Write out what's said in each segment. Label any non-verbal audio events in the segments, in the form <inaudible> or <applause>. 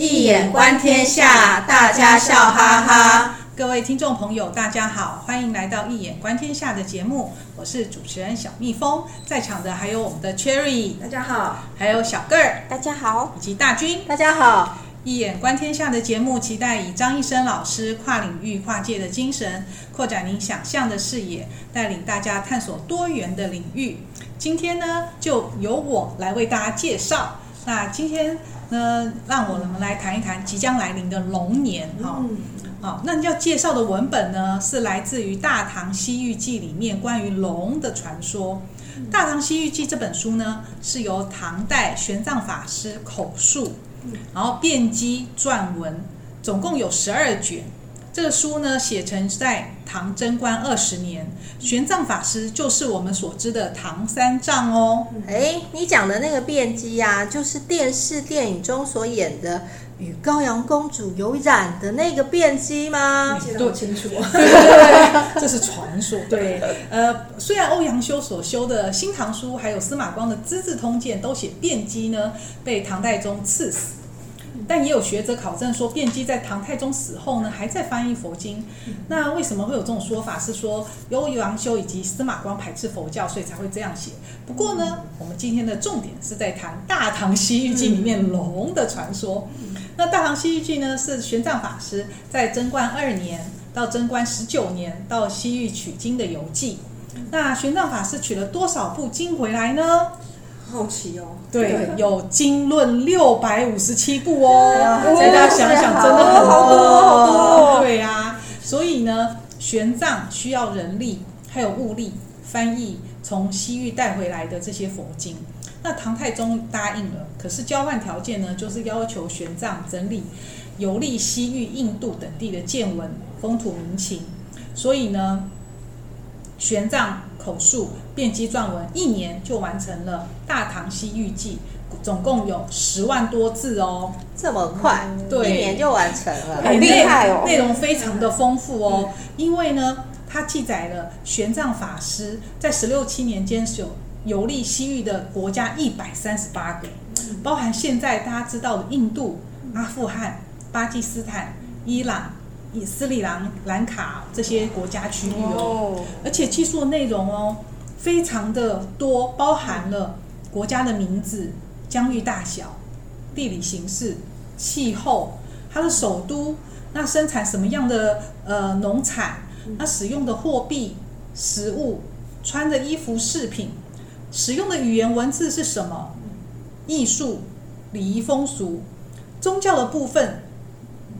易眼观天下，大家笑哈哈。各位听众朋友，大家好，欢迎来到《一眼观天下》的节目，我是主持人小蜜蜂，在场的还有我们的 Cherry，大家好，还有小个儿，大家好，以及大军，大家好。《一眼观天下》的节目，期待以张医生老师跨领域、跨界的精神，扩展您想象的视野，带领大家探索多元的领域。今天呢，就由我来为大家介绍。那今天呢，让我们来谈一谈即将来临的龙年，哈。好，那要介绍的文本呢，是来自于《大唐西域记》里面关于龙的传说。《大唐西域记》这本书呢，是由唐代玄奘法师口述，然后辩机撰文，总共有十二卷。这个书呢，写成在唐贞观二十年，玄奘法师就是我们所知的唐三藏哦。哎，你讲的那个辩机呀，就是电视电影中所演的。与高阳公主有染的那个辩机吗？记得不清楚，<laughs> <laughs> 这是传说。对，呃，虽然欧阳修所修的《新唐书》还有司马光的《资治通鉴》都写辩机呢被唐太宗赐死，但也有学者考证说辩机在唐太宗死后呢还在翻译佛经。那为什么会有这种说法？是说欧阳修以及司马光排斥佛教，所以才会这样写。不过呢，我们今天的重点是在谈《大唐西域记》里面龙的传说。那《大唐西域记》呢，是玄奘法师在贞观二年到贞观十九年到西域取经的游记。那玄奘法师取了多少部经回来呢？好奇哦。对，有经论六百五十七部哦。<laughs> 大家想想，真的很多好多。对呀，所以呢，玄奘需要人力还有物力翻译从西域带回来的这些佛经。那唐太宗答应了，可是交换条件呢，就是要求玄奘整理游历西域、印度等地的见闻、风土民情。所以呢，玄奘口述、辩机撰文，一年就完成了《大唐西域记》，总共有十万多字哦。这么快，对，一年就完成了，很厉害哦。内容非常的丰富哦，因为呢，它记载了玄奘法师在十六七年间有。游历西域的国家一百三十八个，包含现在大家知道的印度、阿富汗、巴基斯坦、伊朗、以斯里兰兰卡这些国家区域哦，而且技术的内容哦非常的多，包含了国家的名字、疆域大小、地理形势、气候、它的首都、那生产什么样的呃农产、那使用的货币、食物、穿的衣服饰品。使用的语言文字是什么？艺术、礼仪风俗、宗教的部分，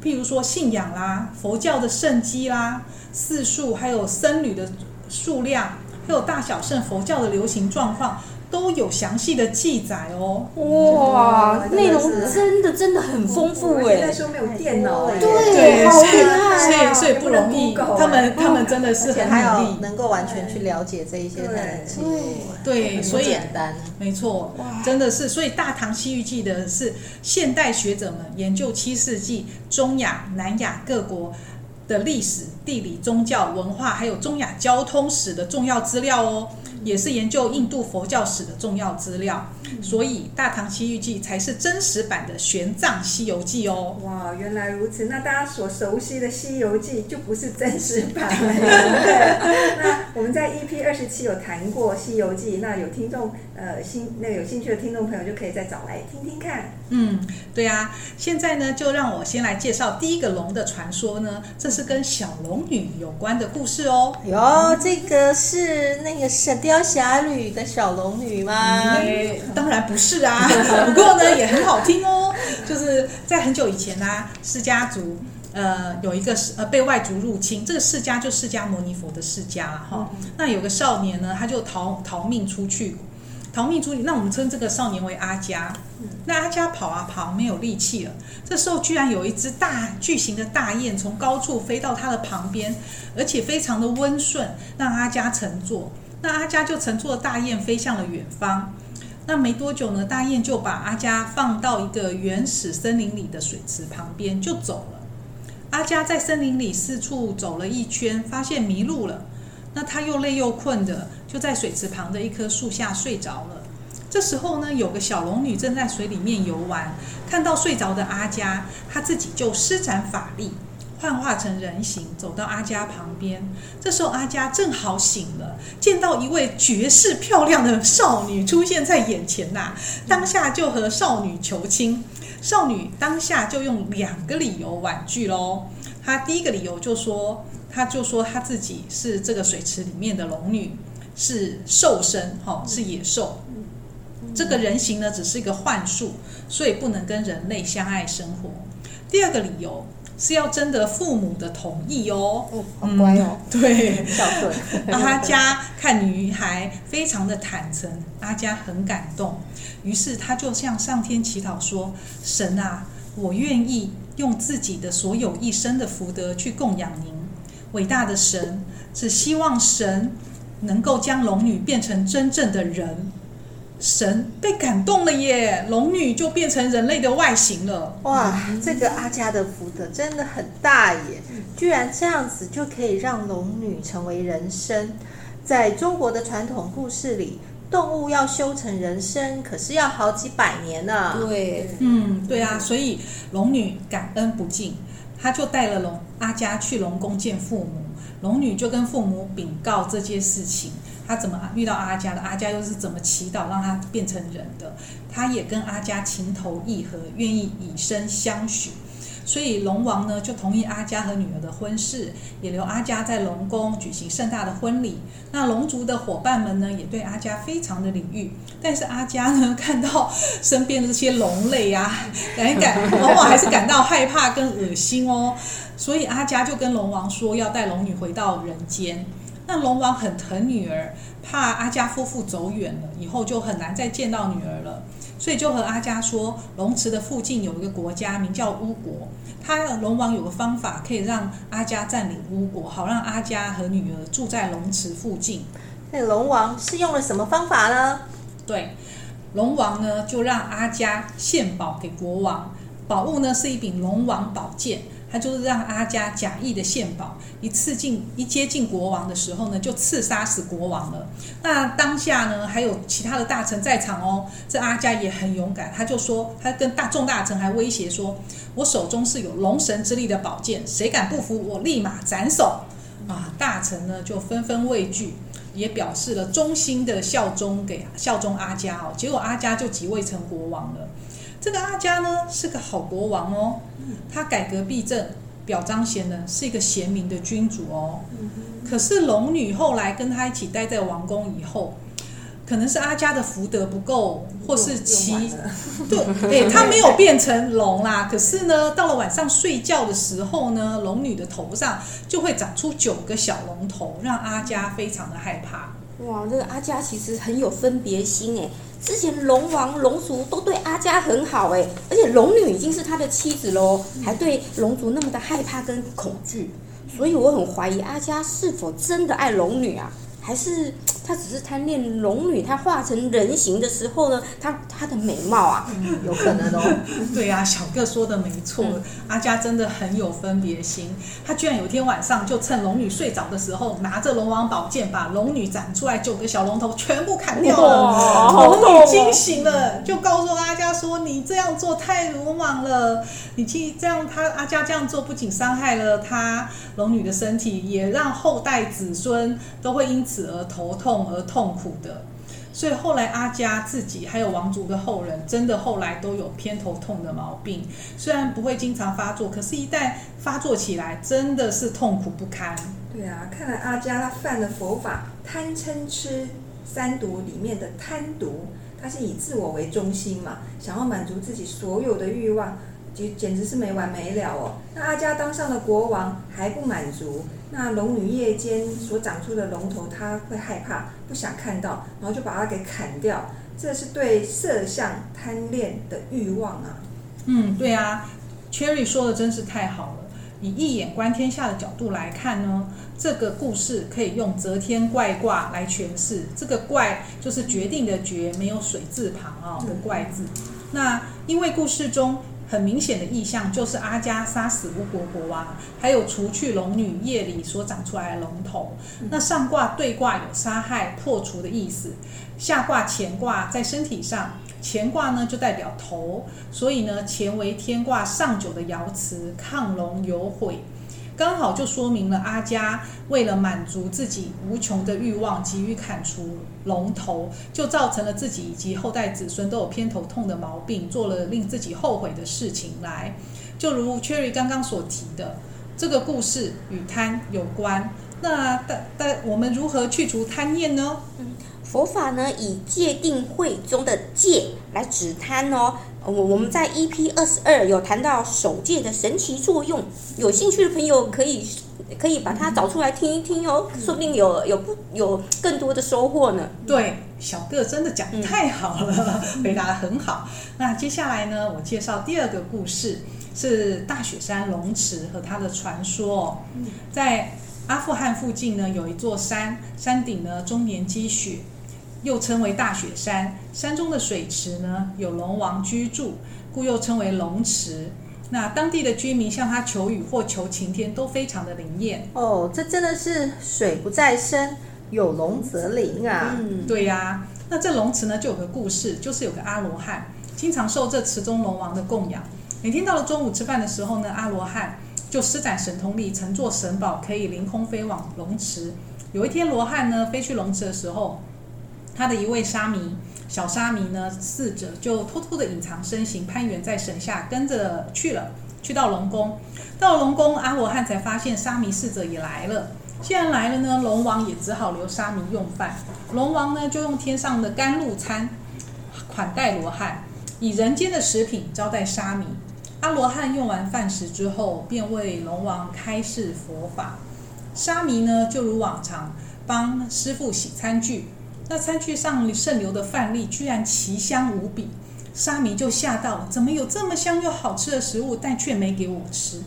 譬如说信仰啦、佛教的圣基啦、寺数，还有僧侣的数量，还有大小圣佛教的流行状况。都有详细的记载哦，哇，内容真的真的很丰富哎。那时候没有电脑哎，对，好厉害，所以所以不容易。他们他们真的是很努力，能够完全去了解这一些才能对，所以简单，没错，真的是。所以《大唐西域记》的是现代学者们研究七世纪中亚、南亚各国的历史、地理、宗教、文化，还有中亚交通史的重要资料哦。也是研究印度佛教史的重要资料，所以《大唐西域记》才是真实版的《玄奘西游记》哦。哇，原来如此！那大家所熟悉的《西游记》就不是真实版了。对，那我们在 EP 二十七有谈过《西游记》，那有听众呃兴那有兴趣的听众朋友就可以再找来听听看。嗯，对啊。现在呢，就让我先来介绍第一个龙的传说呢，这是跟小龙女有关的故事哦。哟，这个是那个神雕侠侣的小龙女吗？嗯，当然不是啊，<laughs> 不过呢也很好听哦。就是在很久以前呢，啊，释迦族呃有一个呃被外族入侵，这个释迦就释迦牟尼佛的释迦了哈。那有个少年呢，他就逃逃命出去，逃命出去，那我们称这个少年为阿加。那阿加跑啊跑，没有力气了。这时候居然有一只大巨型的大雁从高处飞到他的旁边，而且非常的温顺，让阿加乘坐。那阿加就乘坐大雁飞向了远方。那没多久呢，大雁就把阿加放到一个原始森林里的水池旁边就走了。阿加在森林里四处走了一圈，发现迷路了。那他又累又困的，就在水池旁的一棵树下睡着了。这时候呢，有个小龙女正在水里面游玩，看到睡着的阿佳，她自己就施展法力，幻化成人形，走到阿佳旁边。这时候阿佳正好醒了，见到一位绝世漂亮的少女出现在眼前呐、当下就和少女求亲。少女当下就用两个理由婉拒喽。她第一个理由就说，她就说他自己是这个水池里面的龙女，是兽身，哈，是野兽。这个人形呢，只是一个幻术，所以不能跟人类相爱生活。第二个理由是要征得父母的同意哦。哦，好乖哦。嗯、对，孝顺。<laughs> 阿佳看女孩非常的坦诚，阿佳很感动，于是他就向上天祈祷说：“神啊，我愿意用自己的所有一生的福德去供养您。伟大的神，只希望神能够将龙女变成真正的人。”神被感动了耶，龙女就变成人类的外形了。哇，这个阿加的福德真的很大耶，居然这样子就可以让龙女成为人身。在中国的传统故事里，动物要修成人身，可是要好几百年呢。对，嗯，对啊，所以龙女感恩不尽，他就带了龙阿佳去龙宫见父母，龙女就跟父母禀告这件事情。他怎么遇到阿佳的？阿佳又是怎么祈祷让他变成人的？他也跟阿佳情投意合，愿意以身相许。所以龙王呢就同意阿佳和女儿的婚事，也留阿佳在龙宫举行盛大的婚礼。那龙族的伙伴们呢也对阿佳非常的礼遇。但是阿佳呢看到身边的这些龙类啊，<laughs> 感感往往还是感到害怕跟恶心哦。所以阿佳就跟龙王说要带龙女回到人间。那龙王很疼女儿，怕阿佳夫妇走远了，以后就很难再见到女儿了，所以就和阿加说，龙池的附近有一个国家名叫巫国，他龙王有个方法可以让阿加占领巫国，好让阿加和女儿住在龙池附近。那龙王是用了什么方法呢？对，龙王呢就让阿加献宝给国王，宝物呢是一柄龙王宝剑。他就是让阿佳假意的献宝，一次进一接近国王的时候呢，就刺杀死国王了。那当下呢，还有其他的大臣在场哦。这阿佳也很勇敢，他就说，他跟大众大臣还威胁说：“我手中是有龙神之力的宝剑，谁敢不服，我立马斩首。”啊，大臣呢就纷纷畏惧，也表示了衷心的效忠给效忠阿佳哦。结果阿佳就即位成国王了。这个阿佳呢是个好国王哦，他改革弊政，表彰贤能，是一个贤明的君主哦。可是龙女后来跟他一起待在王宫以后，可能是阿佳的福德不够，或是其 <laughs> 对，哎，他没有变成龙啦。可是呢，到了晚上睡觉的时候呢，龙女的头上就会长出九个小龙头，让阿佳非常的害怕。哇，这个阿佳其实很有分别心哎。之前龙王、龙族都对阿佳很好哎，而且龙女已经是他的妻子喽，还对龙族那么的害怕跟恐惧，所以我很怀疑阿佳是否真的爱龙女啊，还是？他只是贪恋龙女，她化成人形的时候呢，她她的美貌啊，嗯、有可能哦。<laughs> 对呀、啊，小哥说的没错，嗯、阿佳真的很有分别心。他居然有一天晚上就趁龙女睡着的时候，拿着龙王宝剑把龙女斩出来九个小龙头全部砍掉了。龙女惊醒了，就告诉阿佳说：“你这样做太鲁莽了，你去这样他阿佳这样做不仅伤害了他龙女的身体，也让后代子孙都会因此而头痛。”而痛苦的，所以后来阿佳自己还有王族的后人，真的后来都有偏头痛的毛病。虽然不会经常发作，可是，一旦发作起来，真的是痛苦不堪。对啊，看来阿佳他犯了佛法贪嗔痴三毒里面的贪毒，他是以自我为中心嘛，想要满足自己所有的欲望。简简直是没完没了哦！那阿家当上了国王还不满足，那龙女夜间所长出的龙头，他会害怕，不想看到，然后就把它给砍掉。这是对色相贪恋的欲望啊！嗯，对啊，Cherry 说的真是太好了。以一眼观天下的角度来看呢，这个故事可以用择天怪卦来诠释。这个怪就是决定的决，没有水字旁啊、哦、的怪字。那因为故事中。很明显的意象就是阿加杀死巫国国王，还有除去龙女夜里所长出来的龙头。那上卦对卦有杀害、破除的意思，下卦乾卦在身体上，乾卦呢就代表头，所以呢乾为天卦上九的爻辞，亢龙有悔。刚好就说明了阿嘉为了满足自己无穷的欲望，急于砍除龙头，就造成了自己以及后代子孙都有偏头痛的毛病，做了令自己后悔的事情来。就如 Cherry 刚刚所提的，这个故事与贪有关。那但但我们如何去除贪念呢？佛法呢以戒定慧中的戒来指贪哦。我我们在 EP 二十二有谈到守戒的神奇作用，有兴趣的朋友可以可以把它找出来听一听哦，说不定有有不有更多的收获呢。对，小个真的讲得太好了，嗯、<laughs> 回答得很好。那接下来呢，我介绍第二个故事，是大雪山龙池和它的传说。在阿富汗附近呢，有一座山，山顶呢终年积雪。又称为大雪山，山中的水池呢，有龙王居住，故又称为龙池。那当地的居民向他求雨或求晴天，都非常的灵验。哦，这真的是水不在深，有龙则灵啊！嗯，对呀、啊。那这龙池呢，就有个故事，就是有个阿罗汉，经常受这池中龙王的供养。每天到了中午吃饭的时候呢，阿罗汉就施展神通力，乘坐神宝，可以凌空飞往龙池。有一天，罗汉呢飞去龙池的时候，他的一位沙弥，小沙弥呢，侍者就偷偷的隐藏身形，攀援在绳下，跟着去了。去到龙宫，到龙宫，阿罗汉才发现沙弥侍者也来了。既然来了呢，龙王也只好留沙弥用饭。龙王呢，就用天上的甘露餐款待罗汉，以人间的食品招待沙弥。阿罗汉用完饭食之后，便为龙王开示佛法。沙弥呢，就如往常帮师父洗餐具。那餐具上渗流的饭粒居然奇香无比，沙弥就吓到了，怎么有这么香又好吃的食物，但却没给我吃，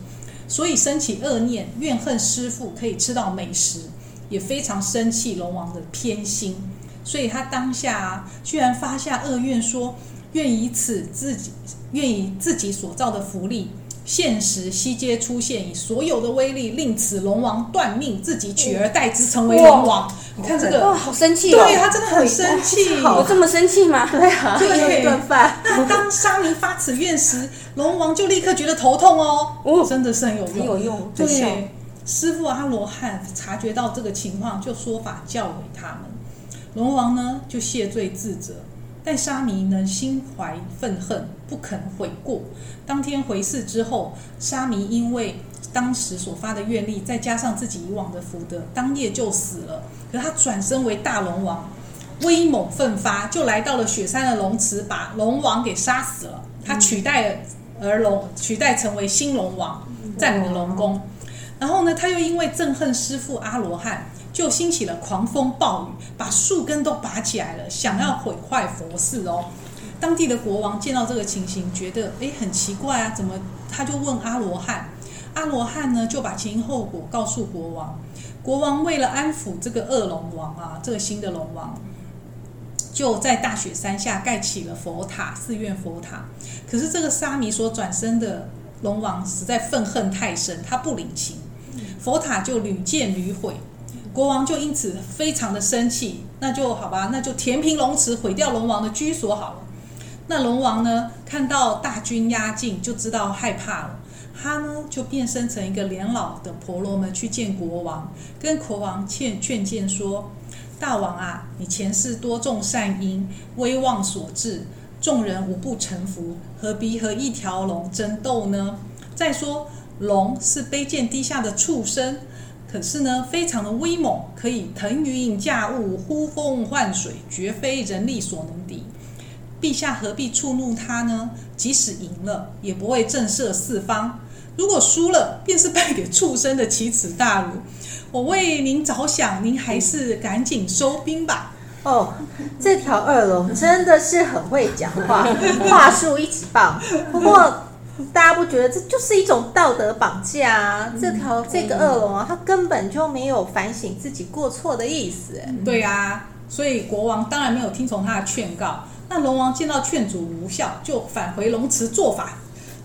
所以生起恶念，怨恨师父可以吃到美食，也非常生气龙王的偏心，所以他当下啊，居然发下恶愿说，说愿以此自己愿以自己所造的福利。现实悉皆出现，以所有的威力令此龙王断命，自己取而代之，成为龙王。你看这个，哇，好生气哦！对他真的很生气，有这么生气吗？对啊，<laughs> 对，有一顿饭。那当沙弥发此愿时，龙王就立刻觉得头痛哦。哦，真的是很有用，很有用。对，师傅阿罗汉察觉到这个情况，就说法教诲他们。龙王呢，就谢罪自责。但沙弥呢，心怀愤恨，不肯悔过。当天回寺之后，沙弥因为当时所发的愿力，再加上自己以往的福德，当夜就死了。可他转身为大龙王，威猛奋发，就来到了雪山的龙池，把龙王给杀死了。他取代而龙，取代成为新龙王，占领龙宫。然后呢，他又因为憎恨师父阿罗汉。就兴起了狂风暴雨，把树根都拔起来了，想要毁坏佛寺哦。当地的国王见到这个情形，觉得诶很奇怪啊，怎么？他就问阿罗汉，阿罗汉呢就把前因后果告诉国王。国王为了安抚这个恶龙王啊，这个新的龙王，就在大雪山下盖起了佛塔，寺院佛塔。可是这个沙弥所转生的龙王实在愤恨太深，他不领情，佛塔就屡建屡毁。国王就因此非常的生气，那就好吧，那就填平龙池，毁掉龙王的居所好了。那龙王呢，看到大军压境，就知道害怕了，他呢就变身成一个年老的婆罗门去见国王，跟国王劝劝谏说：“大王啊，你前世多种善因，威望所致，众人无不臣服，何必和一条龙争斗呢？再说，龙是卑贱低下的畜生。”可是呢，非常的威猛，可以腾云驾雾、呼风唤水，绝非人力所能敌。陛下何必触怒他呢？即使赢了，也不会震慑四方；如果输了，便是败给畜生的奇耻大辱。我为您着想，您还是赶紧收兵吧。哦，这条恶龙真的是很会讲话，<laughs> 话术一级棒。不过。大家不觉得这就是一种道德绑架啊？这条这个恶龙啊，他根本就没有反省自己过错的意思。对啊，所以国王当然没有听从他的劝告。那龙王见到劝阻无效，就返回龙池做法，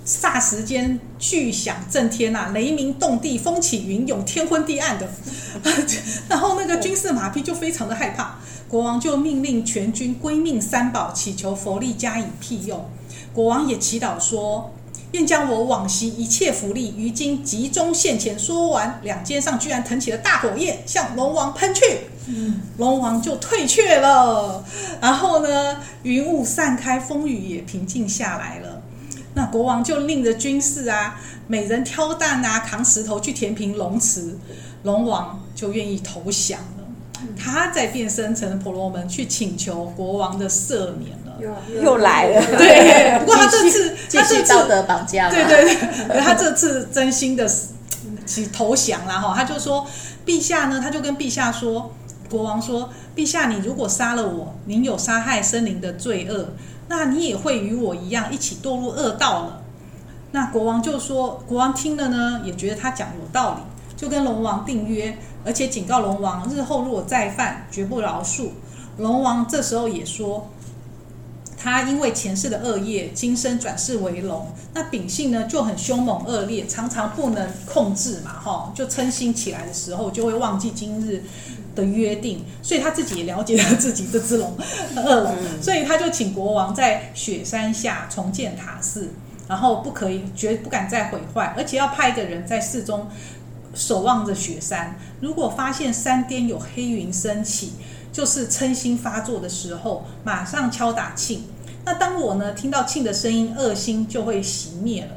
霎时间巨响震天呐、啊，雷鸣动地，风起云涌，天昏地暗的。<laughs> 然后那个军事马匹就非常的害怕，国王就命令全军归命三宝，祈求佛力加以庇佑。国王也祈祷说：“愿将我往昔一切福利于今集中现前。”说完，两肩上居然腾起了大火焰，向龙王喷去。嗯，龙王就退却了。然后呢，云雾散开，风雨也平静下来了。那国王就令着军士啊，每人挑担啊，扛石头去填平龙池，龙王就愿意投降了。他在变身成婆罗门去请求国王的赦免了。又又来了，对。不过他这次 <laughs> 继续道德绑架，对对对，他这次真心的 <tsk> 去投降了哈。他就说，陛下呢，他就跟陛下说，国王说，陛下，你如果杀了我，您有杀害生灵的罪恶。那你也会与我一样一起堕入恶道了。那国王就说，国王听了呢，也觉得他讲有道理，就跟龙王订约，而且警告龙王，日后如果再犯，绝不饶恕。龙王这时候也说，他因为前世的恶业，今生转世为龙，那秉性呢就很凶猛恶劣，常常不能控制嘛，哈，就嗔心起来的时候，就会忘记今日的约定，所以他自己也了解了自己这只龙恶龙，所以他就请国王在雪山下重建塔寺，然后不可以绝不敢再毁坏，而且要派一个人在寺中守望着雪山。如果发现山巅有黑云升起，就是嗔心发作的时候，马上敲打磬。那当我呢听到磬的声音，恶心就会熄灭了。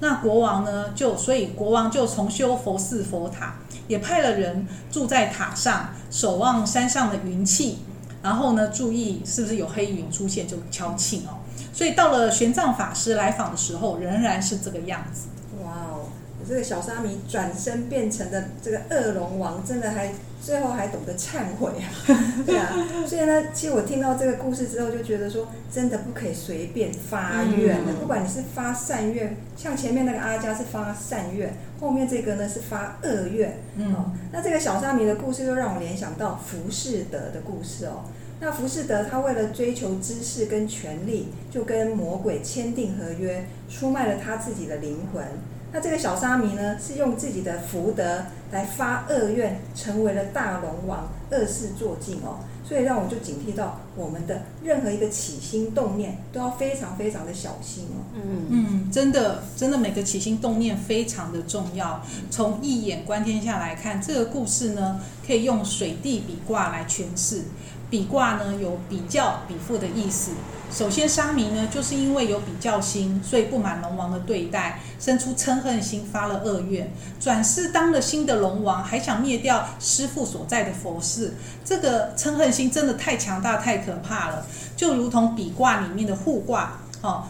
那国王呢就所以国王就重修佛寺佛塔。也派了人住在塔上，守望山上的云气，然后呢，注意是不是有黑云出现就敲磬哦。所以到了玄奘法师来访的时候，仍然是这个样子。哇哦，这个小沙弥转身变成的这个恶龙王，真的还。最后还懂得忏悔啊，<laughs> 对啊，所以呢，其实我听到这个故事之后，就觉得说，真的不可以随便发愿的。不管你是发善愿，像前面那个阿迦是发善愿，后面这个呢是发恶愿。哦，那这个小沙弥的故事又让我联想到浮士德的故事哦。那浮士德他为了追求知识跟权力，就跟魔鬼签订合约，出卖了他自己的灵魂。那这个小沙弥呢，是用自己的福德来发恶愿，成为了大龙王，恶事做尽哦。所以让我就警惕到，我们的任何一个起心动念都要非常非常的小心哦。嗯嗯，真的真的每个起心动念非常的重要。从一眼观天下来看，这个故事呢，可以用水地比卦来诠释。比卦呢，有比较比附的意思。首先，沙弥呢，就是因为有比较心，所以不满龙王的对待，生出嗔恨心，发了恶愿，转世当了新的龙王，还想灭掉师父所在的佛寺。这个嗔恨心真的太强大、太可怕了，就如同比卦里面的互卦，哦，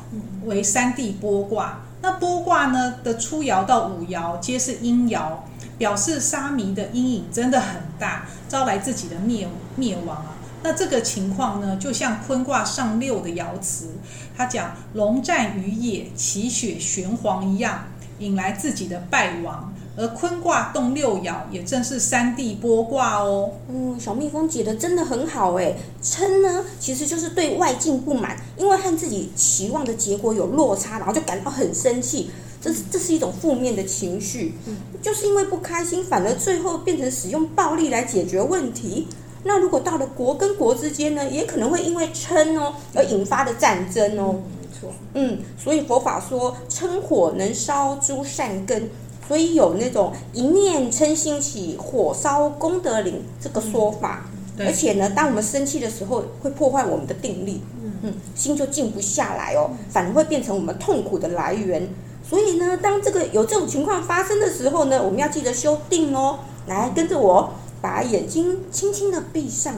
为三地波卦。那波卦呢的初爻到五爻皆是阴爻，表示沙弥的阴影真的很大，招来自己的灭灭亡啊。那这个情况呢，就像坤卦上六的爻辞，他讲龙战于野，其血玄黄一样，引来自己的败亡。而坤卦动六爻，也正是三地波卦哦。嗯，小蜜蜂解的真的很好诶。嗔呢，其实就是对外境不满，因为和自己期望的结果有落差，然后就感到很生气。这是这是一种负面的情绪，就是因为不开心，反而最后变成使用暴力来解决问题。那如果到了国跟国之间呢，也可能会因为嗔哦而引发的战争哦。没错，嗯，所以佛法说嗔火能烧诸善根，所以有那种一念嗔心起，火烧功德林这个说法。而且呢，当我们生气的时候，会破坏我们的定力，嗯，心就静不下来哦，反而会变成我们痛苦的来源。所以呢，当这个有这种情况发生的时候呢，我们要记得修定哦。来，跟着我。把眼睛轻轻的闭上，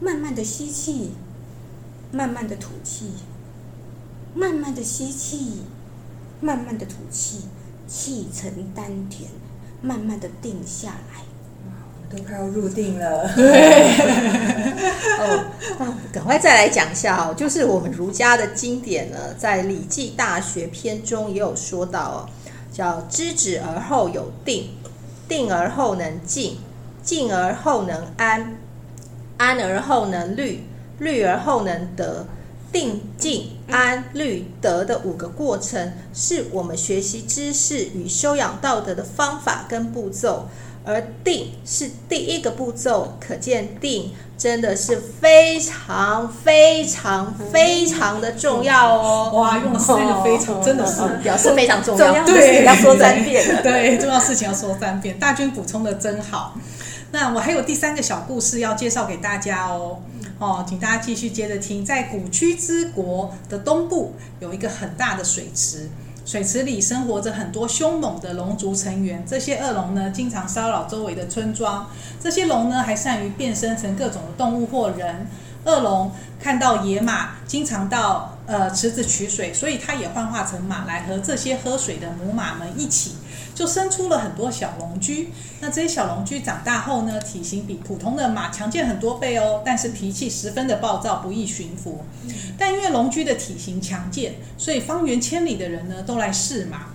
慢慢的吸气，慢慢的吐气，慢慢的吸气，慢慢的吐气，气沉丹田，慢慢的定下来。哇，我们都快要入定了。<laughs> 对。哦，那赶快再来讲一下哦，就是我们儒家的经典呢，在《礼记·大学》篇中也有说到哦，叫知止而后有定，定而后能静。静而后能安，安而后能虑，虑而后能得，定静安、虑、得的五个过程，是我们学习知识与修养道德的方法跟步骤。而定是第一个步骤，可见定真的是非常非常非常的重要哦！哇，用了三个非常，真的是表示非常重要。对，要说三遍。对，重要事情要说三遍。大军补充的真好。那我还有第三个小故事要介绍给大家哦。哦，请大家继续接着听。在古区之国的东部，有一个很大的水池。水池里生活着很多凶猛的龙族成员，这些恶龙呢，经常骚扰周围的村庄。这些龙呢，还善于变身成各种的动物或人。恶龙看到野马经常到呃池子取水，所以它也幻化成马来和这些喝水的母马们一起。就生出了很多小龙驹，那这些小龙驹长大后呢，体型比普通的马强健很多倍哦，但是脾气十分的暴躁，不易驯服。但因为龙驹的体型强健，所以方圆千里的人呢都来试马。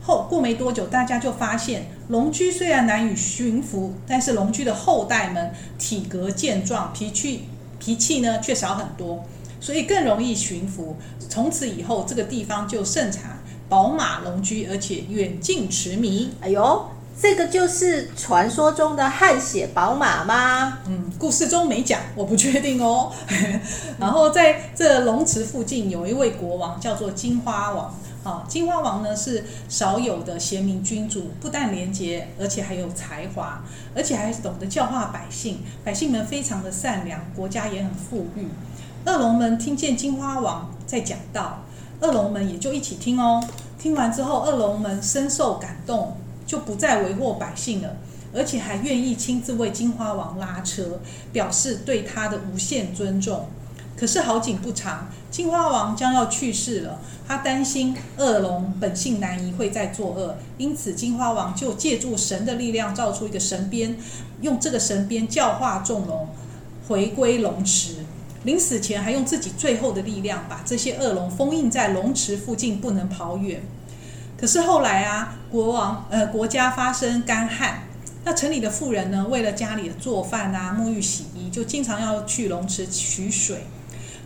后过没多久，大家就发现龙驹虽然难以驯服，但是龙驹的后代们体格健壮，脾气脾气呢却少很多，所以更容易驯服。从此以后，这个地方就盛产。宝马龙驹，而且远近驰名。哎呦，这个就是传说中的汗血宝马吗？嗯，故事中没讲，我不确定哦。<laughs> 然后在这龙池附近有一位国王，叫做金花王。啊，金花王呢是少有的贤明君主，不但廉洁，而且还有才华，而且还懂得教化百姓。百姓们非常的善良，国家也很富裕。恶龙们听见金花王在讲道。恶龙们也就一起听哦。听完之后，恶龙们深受感动，就不再为祸百姓了，而且还愿意亲自为金花王拉车，表示对他的无限尊重。可是好景不长，金花王将要去世了，他担心恶龙本性难移，会再作恶，因此金花王就借助神的力量造出一个神鞭，用这个神鞭教化众龙，回归龙池。临死前还用自己最后的力量把这些恶龙封印在龙池附近，不能跑远。可是后来啊，国王呃国家发生干旱，那城里的妇人呢，为了家里的做饭啊、沐浴、洗衣，就经常要去龙池取水。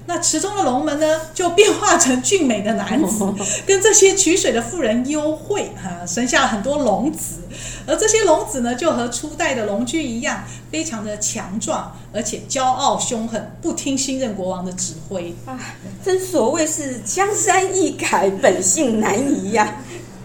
那池中的龙门呢，就变化成俊美的男子，跟这些取水的妇人幽会哈，生下很多龙子。而这些龙子呢，就和初代的龙驹一样，非常的强壮，而且骄傲凶狠，不听新任国王的指挥。啊，真所谓是江山易改，本性难移呀。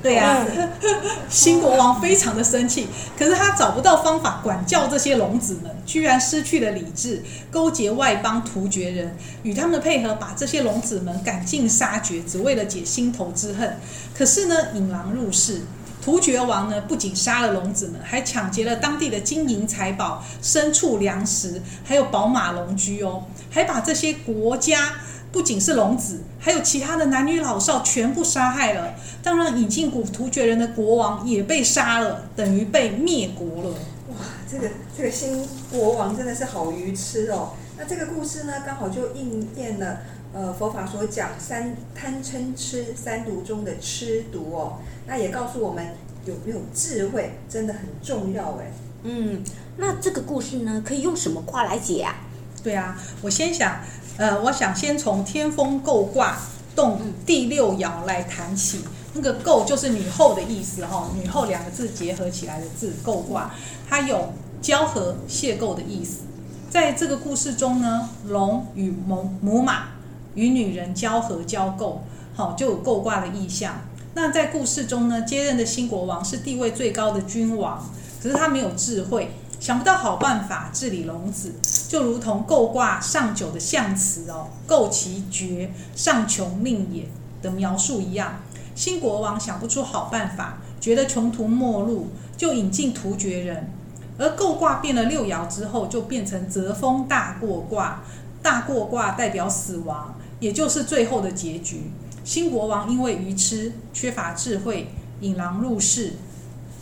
对呀、啊，<laughs> 新国王非常的生气，可是他找不到方法管教这些龙子们，居然失去了理智，勾结外邦突厥人，与他们的配合，把这些龙子们赶尽杀绝，只为了解心头之恨。可是呢，引狼入室，突厥王呢不仅杀了龙子们，还抢劫了当地的金银财宝、牲畜粮食，还有宝马龙驹哦，还把这些国家。不仅是龙子，还有其他的男女老少全部杀害了。当然，引进古突厥人的国王也被杀了，等于被灭国了。哇，这个这个新国王真的是好愚痴哦。那这个故事呢，刚好就应验了呃佛法所讲三贪嗔痴三毒中的痴毒哦。那也告诉我们有没有智慧真的很重要哎。嗯，那这个故事呢，可以用什么卦来解啊？对啊，我先想。呃，我想先从天风姤卦动第六爻来谈起。那个“姤”就是女后的意思哈，“女后”两个字结合起来的字“姤卦”，它有交合、邂逅的意思。在这个故事中呢，龙与母母马与女人交合交媾，好就有姤卦的意象。那在故事中呢，接任的新国王是地位最高的君王，可是他没有智慧。想不到好办法治理龙子，就如同姤卦上九的象辞哦，“姤其绝，上穷命也”的描述一样。新国王想不出好办法，觉得穷途末路，就引进突厥人。而姤卦变了六爻之后，就变成泽风大过卦。大过卦代表死亡，也就是最后的结局。新国王因为愚痴、缺乏智慧，引狼入室，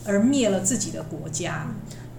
而灭了自己的国家。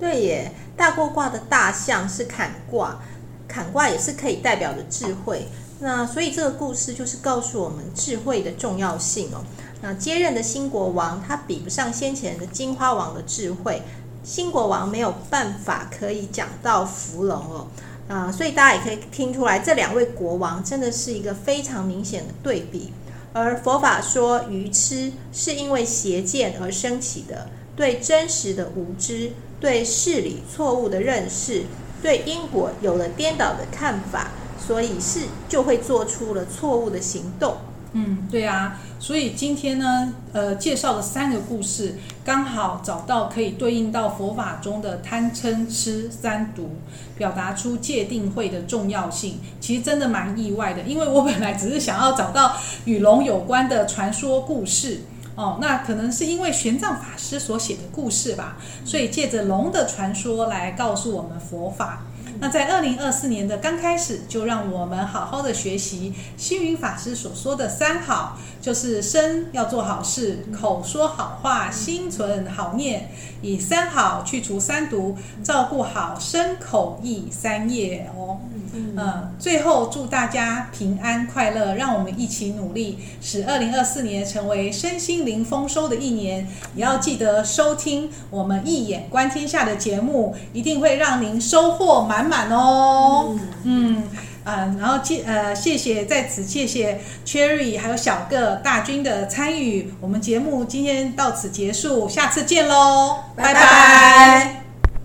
对耶，大过卦的大象是坎卦，坎卦也是可以代表的智慧。那所以这个故事就是告诉我们智慧的重要性哦。那接任的新国王，他比不上先前的金花王的智慧。新国王没有办法可以讲道服龙哦。啊、所以大家也可以听出来，这两位国王真的是一个非常明显的对比。而佛法说愚痴是因为邪见而生起的，对真实的无知，对事理错误的认识，对因果有了颠倒的看法，所以是就会做出了错误的行动。嗯，对啊，所以今天呢，呃，介绍的三个故事，刚好找到可以对应到佛法中的贪嗔痴三毒，表达出戒定慧的重要性。其实真的蛮意外的，因为我本来只是想要找到与龙有关的传说故事哦，那可能是因为玄奘法师所写的故事吧，所以借着龙的传说来告诉我们佛法。那在二零二四年的刚开始，就让我们好好的学习星云法师所说的三好，就是身要做好事，口说好话，心存好念，以三好去除三毒，照顾好身口意三业哦。嗯，最后祝大家平安快乐，让我们一起努力，使二零二四年成为身心灵丰收的一年。也要记得收听我们一眼观天下的节目，一定会让您收获满满哦。嗯，嗯，然后谢呃谢谢在此谢谢 Cherry 还有小个大军的参与，我们节目今天到此结束，下次见喽，拜拜。拜拜。